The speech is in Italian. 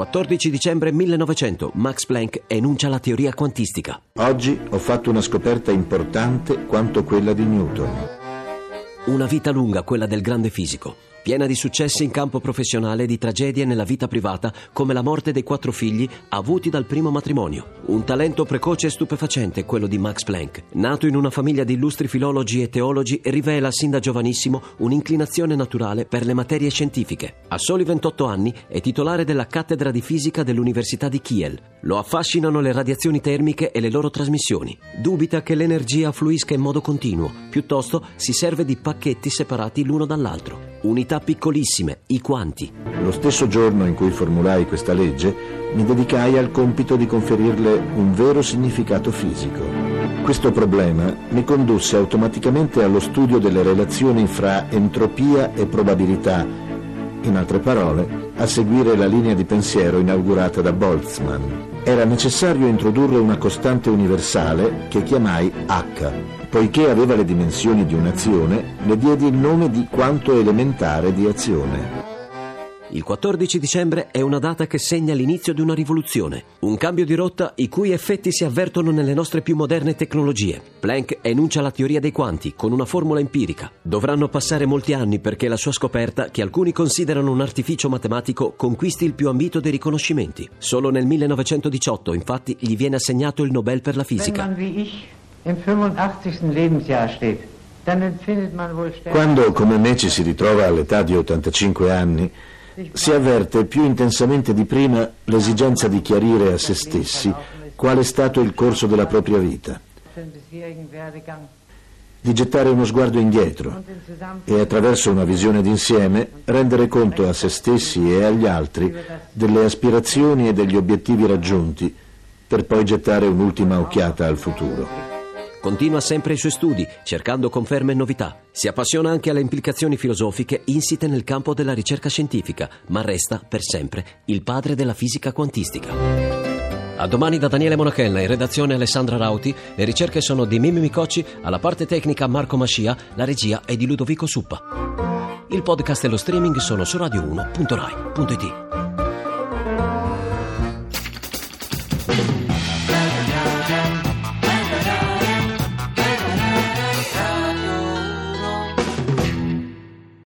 14 dicembre 1900, Max Planck enuncia la teoria quantistica. Oggi ho fatto una scoperta importante quanto quella di Newton. Una vita lunga, quella del grande fisico piena di successi in campo professionale e di tragedie nella vita privata, come la morte dei quattro figli avuti dal primo matrimonio. Un talento precoce e stupefacente, quello di Max Planck. Nato in una famiglia di illustri filologi e teologi, rivela sin da giovanissimo un'inclinazione naturale per le materie scientifiche. A soli 28 anni è titolare della cattedra di fisica dell'Università di Kiel. Lo affascinano le radiazioni termiche e le loro trasmissioni. Dubita che l'energia fluisca in modo continuo, piuttosto si serve di pacchetti separati l'uno dall'altro. Unità piccolissime, i quanti. Lo stesso giorno in cui formulai questa legge, mi dedicai al compito di conferirle un vero significato fisico. Questo problema mi condusse automaticamente allo studio delle relazioni fra entropia e probabilità, in altre parole, a seguire la linea di pensiero inaugurata da Boltzmann. Era necessario introdurre una costante universale che chiamai H Poiché aveva le dimensioni di un'azione, le diedi il nome di quanto elementare di azione. Il 14 dicembre è una data che segna l'inizio di una rivoluzione, un cambio di rotta i cui effetti si avvertono nelle nostre più moderne tecnologie. Planck enuncia la teoria dei quanti con una formula empirica. Dovranno passare molti anni perché la sua scoperta, che alcuni considerano un artificio matematico, conquisti il più ambito dei riconoscimenti. Solo nel 1918, infatti, gli viene assegnato il Nobel per la fisica im 85. Lebensjahr steht, dann empfindet man wohl Quando come me ci si ritrova all'età di 85 anni, si avverte più intensamente di prima l'esigenza di chiarire a se stessi qual è stato il corso della propria vita, di gettare uno sguardo indietro e attraverso una visione d'insieme rendere conto a se stessi e agli altri delle aspirazioni e degli obiettivi raggiunti per poi gettare un'ultima occhiata al futuro. Continua sempre i suoi studi, cercando conferme e novità. Si appassiona anche alle implicazioni filosofiche insite nel campo della ricerca scientifica, ma resta, per sempre, il padre della fisica quantistica. A domani da Daniele Monachella, in redazione Alessandra Rauti, le ricerche sono di Mimmi Micocci, alla parte tecnica Marco Mascia, la regia è di Ludovico Suppa. Il podcast e lo streaming sono su radio1.rai.it.